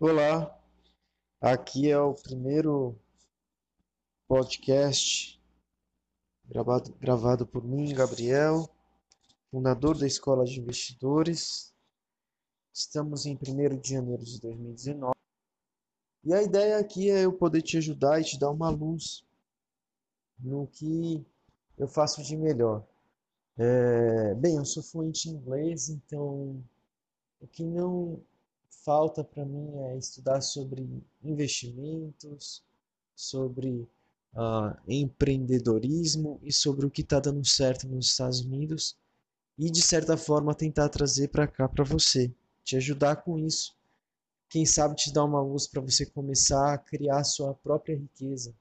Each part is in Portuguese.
Olá, aqui é o primeiro podcast gravado, gravado por mim, Gabriel, fundador da Escola de Investidores. Estamos em 1 de janeiro de 2019 e a ideia aqui é eu poder te ajudar e te dar uma luz no que eu faço de melhor. É, bem, eu sou fluente em inglês, então o que não falta para mim é estudar sobre investimentos, sobre uh, empreendedorismo e sobre o que está dando certo nos Estados Unidos e de certa forma tentar trazer para cá para você, te ajudar com isso. Quem sabe te dar uma luz para você começar a criar sua própria riqueza.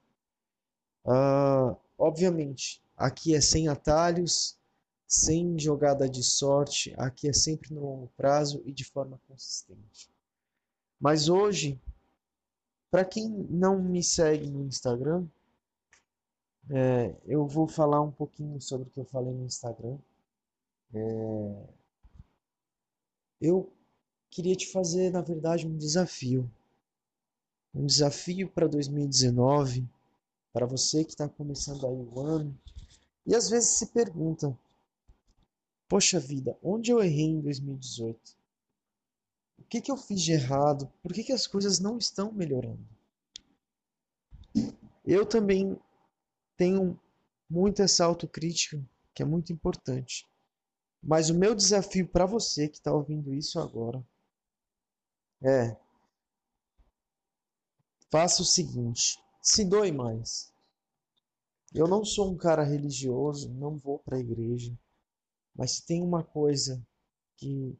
Uh, obviamente, aqui é sem atalhos, sem jogada de sorte, aqui é sempre no longo prazo e de forma consistente. Mas hoje, para quem não me segue no Instagram, é, eu vou falar um pouquinho sobre o que eu falei no Instagram. É, eu queria te fazer, na verdade, um desafio. Um desafio para 2019, para você que está começando aí o ano. E às vezes se pergunta: Poxa vida, onde eu errei em 2018? O que, que eu fiz de errado? Por que, que as coisas não estão melhorando? Eu também tenho muito essa autocrítica, que é muito importante. Mas o meu desafio para você que está ouvindo isso agora é: faça o seguinte, se doe mais. Eu não sou um cara religioso, não vou para a igreja, mas tem uma coisa que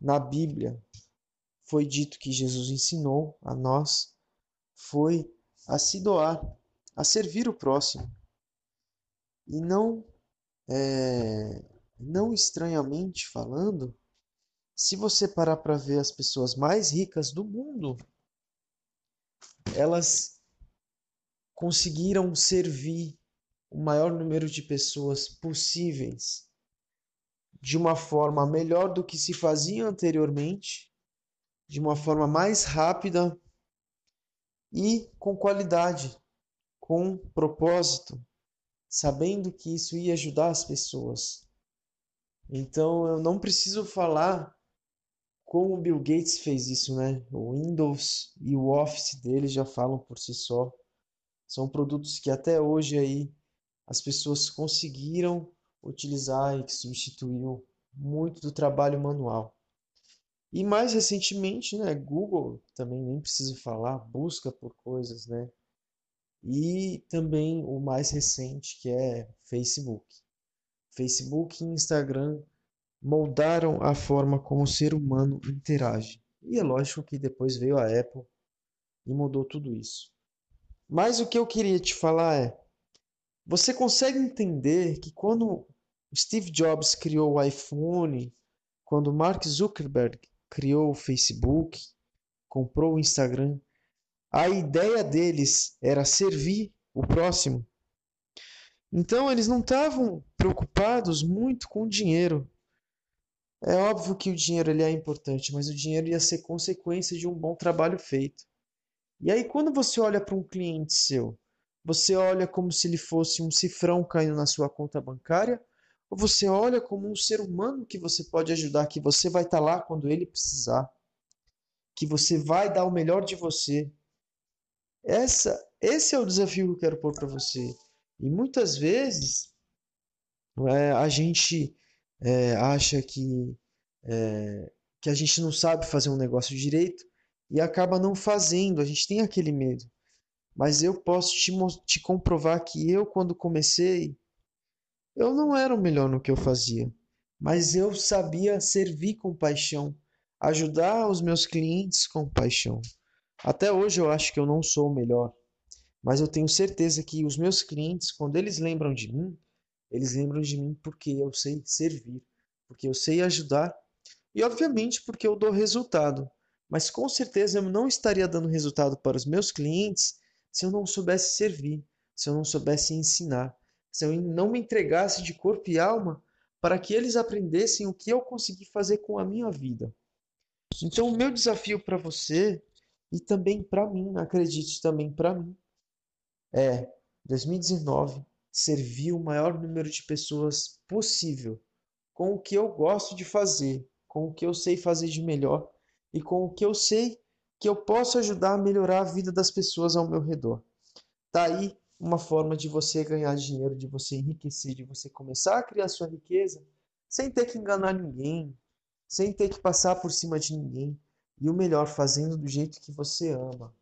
na Bíblia foi dito que Jesus ensinou a nós foi a se doar, a servir o próximo. E não, é, não estranhamente falando, se você parar para ver as pessoas mais ricas do mundo, elas conseguiram servir o maior número de pessoas possíveis de uma forma melhor do que se fazia anteriormente, de uma forma mais rápida e com qualidade, com propósito, sabendo que isso ia ajudar as pessoas. Então eu não preciso falar como o Bill Gates fez isso, né? O Windows e o Office dele já falam por si só. São produtos que até hoje aí as pessoas conseguiram utilizar e que substituiu muito do trabalho manual. E mais recentemente, né, Google, também nem preciso falar, busca por coisas, né? E também o mais recente, que é Facebook. Facebook e Instagram moldaram a forma como o ser humano interage. E é lógico que depois veio a Apple e mudou tudo isso. Mas o que eu queria te falar é: você consegue entender que quando Steve Jobs criou o iPhone, quando Mark Zuckerberg criou o Facebook, comprou o Instagram, a ideia deles era servir o próximo. Então eles não estavam preocupados muito com o dinheiro. É óbvio que o dinheiro ele é importante, mas o dinheiro ia ser consequência de um bom trabalho feito. E aí quando você olha para um cliente seu você olha como se ele fosse um cifrão caindo na sua conta bancária? Ou você olha como um ser humano que você pode ajudar, que você vai estar tá lá quando ele precisar? Que você vai dar o melhor de você? Essa, esse é o desafio que eu quero pôr para você. E muitas vezes é, a gente é, acha que, é, que a gente não sabe fazer um negócio direito e acaba não fazendo. A gente tem aquele medo. Mas eu posso te, te comprovar que eu, quando comecei, eu não era o melhor no que eu fazia. Mas eu sabia servir com paixão, ajudar os meus clientes com paixão. Até hoje eu acho que eu não sou o melhor, mas eu tenho certeza que os meus clientes, quando eles lembram de mim, eles lembram de mim porque eu sei servir, porque eu sei ajudar e, obviamente, porque eu dou resultado. Mas com certeza eu não estaria dando resultado para os meus clientes se eu não soubesse servir, se eu não soubesse ensinar, se eu não me entregasse de corpo e alma para que eles aprendessem o que eu consegui fazer com a minha vida. Então, o meu desafio para você e também para mim, acredite também para mim, é 2019 servir o maior número de pessoas possível com o que eu gosto de fazer, com o que eu sei fazer de melhor e com o que eu sei que eu posso ajudar a melhorar a vida das pessoas ao meu redor. Tá aí uma forma de você ganhar dinheiro, de você enriquecer, de você começar a criar sua riqueza sem ter que enganar ninguém, sem ter que passar por cima de ninguém e o melhor, fazendo do jeito que você ama.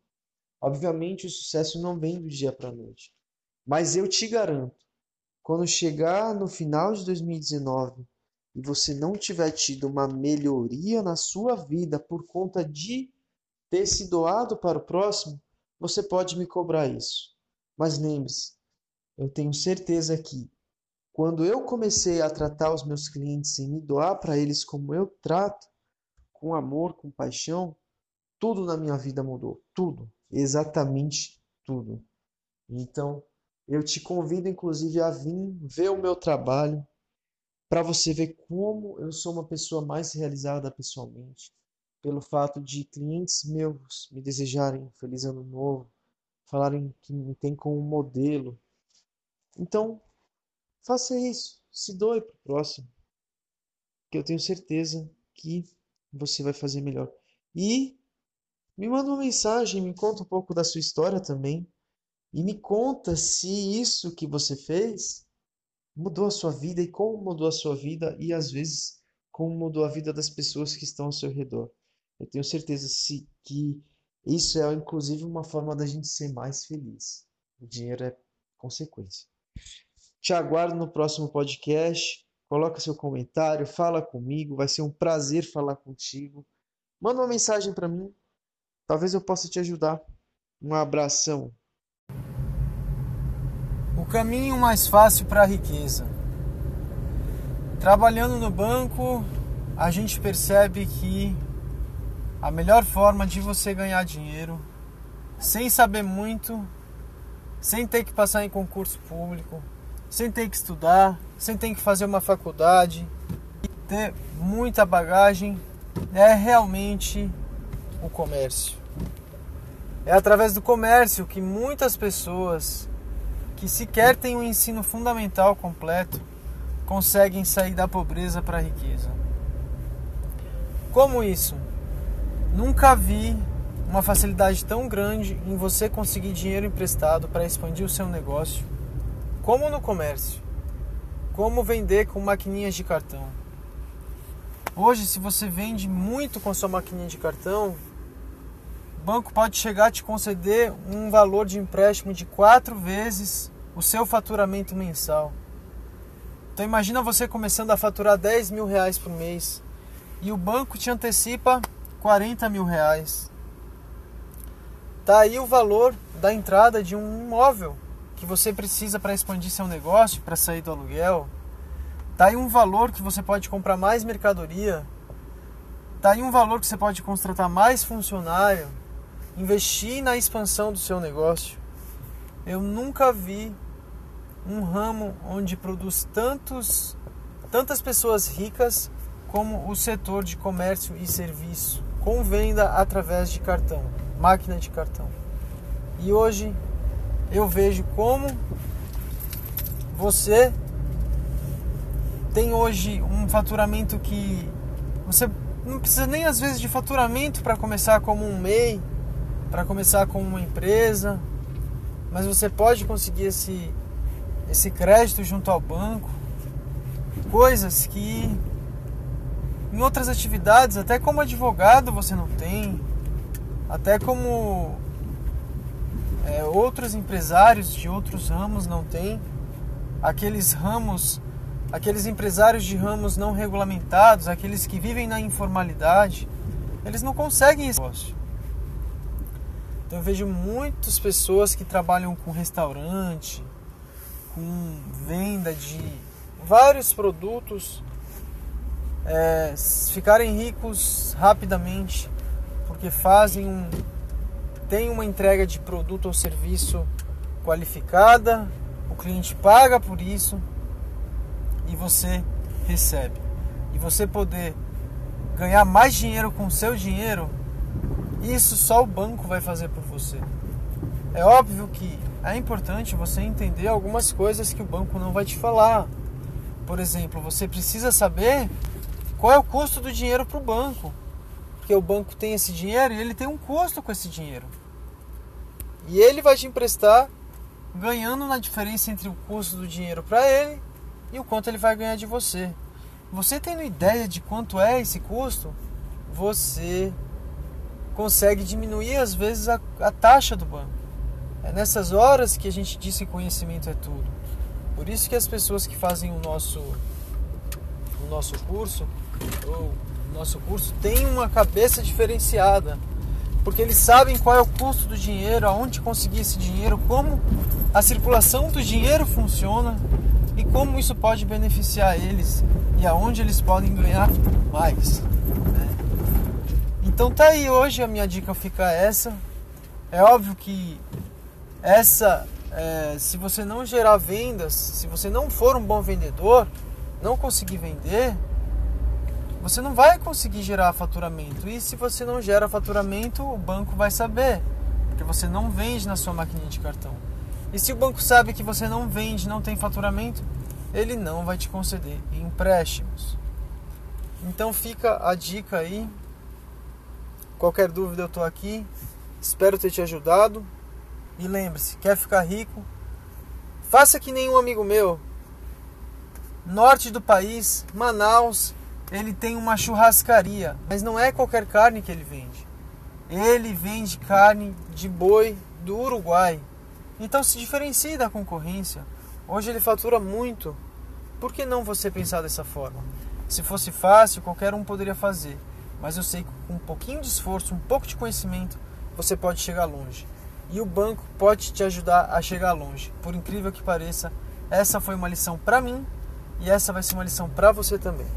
Obviamente, o sucesso não vem do dia para a noite, mas eu te garanto, quando chegar no final de 2019 e você não tiver tido uma melhoria na sua vida por conta de ter se doado para o próximo, você pode me cobrar isso. Mas lembre-se, eu tenho certeza que quando eu comecei a tratar os meus clientes e me doar para eles como eu trato, com amor, com paixão, tudo na minha vida mudou. Tudo. Exatamente tudo. Então, eu te convido, inclusive, a vir ver o meu trabalho para você ver como eu sou uma pessoa mais realizada pessoalmente, pelo fato de clientes meus me desejarem feliz ano novo, falarem que me tem como modelo. Então, faça isso, se doe para o próximo, que eu tenho certeza que você vai fazer melhor. E me manda uma mensagem, me conta um pouco da sua história também. E me conta se isso que você fez mudou a sua vida e como mudou a sua vida e às vezes como mudou a vida das pessoas que estão ao seu redor. Eu tenho certeza se, que isso é inclusive uma forma da gente ser mais feliz. O dinheiro é consequência. Te aguardo no próximo podcast. Coloca seu comentário, fala comigo, vai ser um prazer falar contigo. Manda uma mensagem para mim, talvez eu possa te ajudar. Um abração. O caminho mais fácil para a riqueza. Trabalhando no banco, a gente percebe que a melhor forma de você ganhar dinheiro, sem saber muito, sem ter que passar em concurso público, sem ter que estudar, sem ter que fazer uma faculdade ter muita bagagem, é realmente o comércio. É através do comércio que muitas pessoas que sequer têm um ensino fundamental completo conseguem sair da pobreza para a riqueza. Como isso? Nunca vi uma facilidade tão grande em você conseguir dinheiro emprestado para expandir o seu negócio, como no comércio. Como vender com maquininhas de cartão. Hoje, se você vende muito com sua maquininha de cartão, o banco pode chegar a te conceder um valor de empréstimo de quatro vezes o seu faturamento mensal. Então imagina você começando a faturar 10 mil reais por mês e o banco te antecipa 40 mil reais. Tá aí o valor da entrada de um imóvel que você precisa para expandir seu negócio, para sair do aluguel. Tá aí um valor que você pode comprar mais mercadoria. Tá aí um valor que você pode contratar mais funcionário, investir na expansão do seu negócio. Eu nunca vi um ramo onde produz tantos tantas pessoas ricas como o setor de comércio e serviço, com venda através de cartão, máquina de cartão. E hoje eu vejo como você tem hoje um faturamento que você não precisa nem às vezes de faturamento para começar como um MEI, para começar como uma empresa, mas você pode conseguir esse esse crédito junto ao banco, coisas que em outras atividades, até como advogado você não tem, até como é, outros empresários de outros ramos não têm, aqueles ramos, aqueles empresários de ramos não regulamentados, aqueles que vivem na informalidade, eles não conseguem esse. Então eu vejo muitas pessoas que trabalham com restaurante, com venda de vários produtos é, ficarem ricos rapidamente porque fazem um tem uma entrega de produto ou serviço qualificada, o cliente paga por isso e você recebe. E você poder ganhar mais dinheiro com o seu dinheiro, Isso só o banco vai fazer por você. É óbvio que é importante você entender algumas coisas que o banco não vai te falar. Por exemplo, você precisa saber qual é o custo do dinheiro para o banco. Porque o banco tem esse dinheiro e ele tem um custo com esse dinheiro. E ele vai te emprestar ganhando na diferença entre o custo do dinheiro para ele e o quanto ele vai ganhar de você. Você tendo ideia de quanto é esse custo, você consegue diminuir às vezes a, a taxa do banco. É nessas horas que a gente diz que conhecimento é tudo. Por isso que as pessoas que fazem o nosso o nosso curso, o nosso curso tem uma cabeça diferenciada, porque eles sabem qual é o custo do dinheiro, aonde conseguir esse dinheiro, como a circulação do dinheiro funciona e como isso pode beneficiar eles e aonde eles podem ganhar mais. Né? Então tá aí hoje a minha dica fica essa. É óbvio que essa, é, se você não gerar vendas, se você não for um bom vendedor, não conseguir vender, você não vai conseguir gerar faturamento. E se você não gera faturamento, o banco vai saber, porque você não vende na sua maquininha de cartão. E se o banco sabe que você não vende, não tem faturamento, ele não vai te conceder empréstimos. Então fica a dica aí. Qualquer dúvida eu estou aqui. Espero ter te ajudado. E lembre-se, quer ficar rico? Faça que nenhum amigo meu. Norte do país, Manaus, ele tem uma churrascaria, mas não é qualquer carne que ele vende. Ele vende carne de boi do Uruguai. Então se diferencie da concorrência. Hoje ele fatura muito. Por que não você pensar dessa forma? Se fosse fácil, qualquer um poderia fazer. Mas eu sei que com um pouquinho de esforço, um pouco de conhecimento, você pode chegar longe. E o banco pode te ajudar a chegar longe. Por incrível que pareça, essa foi uma lição para mim e essa vai ser uma lição para você também.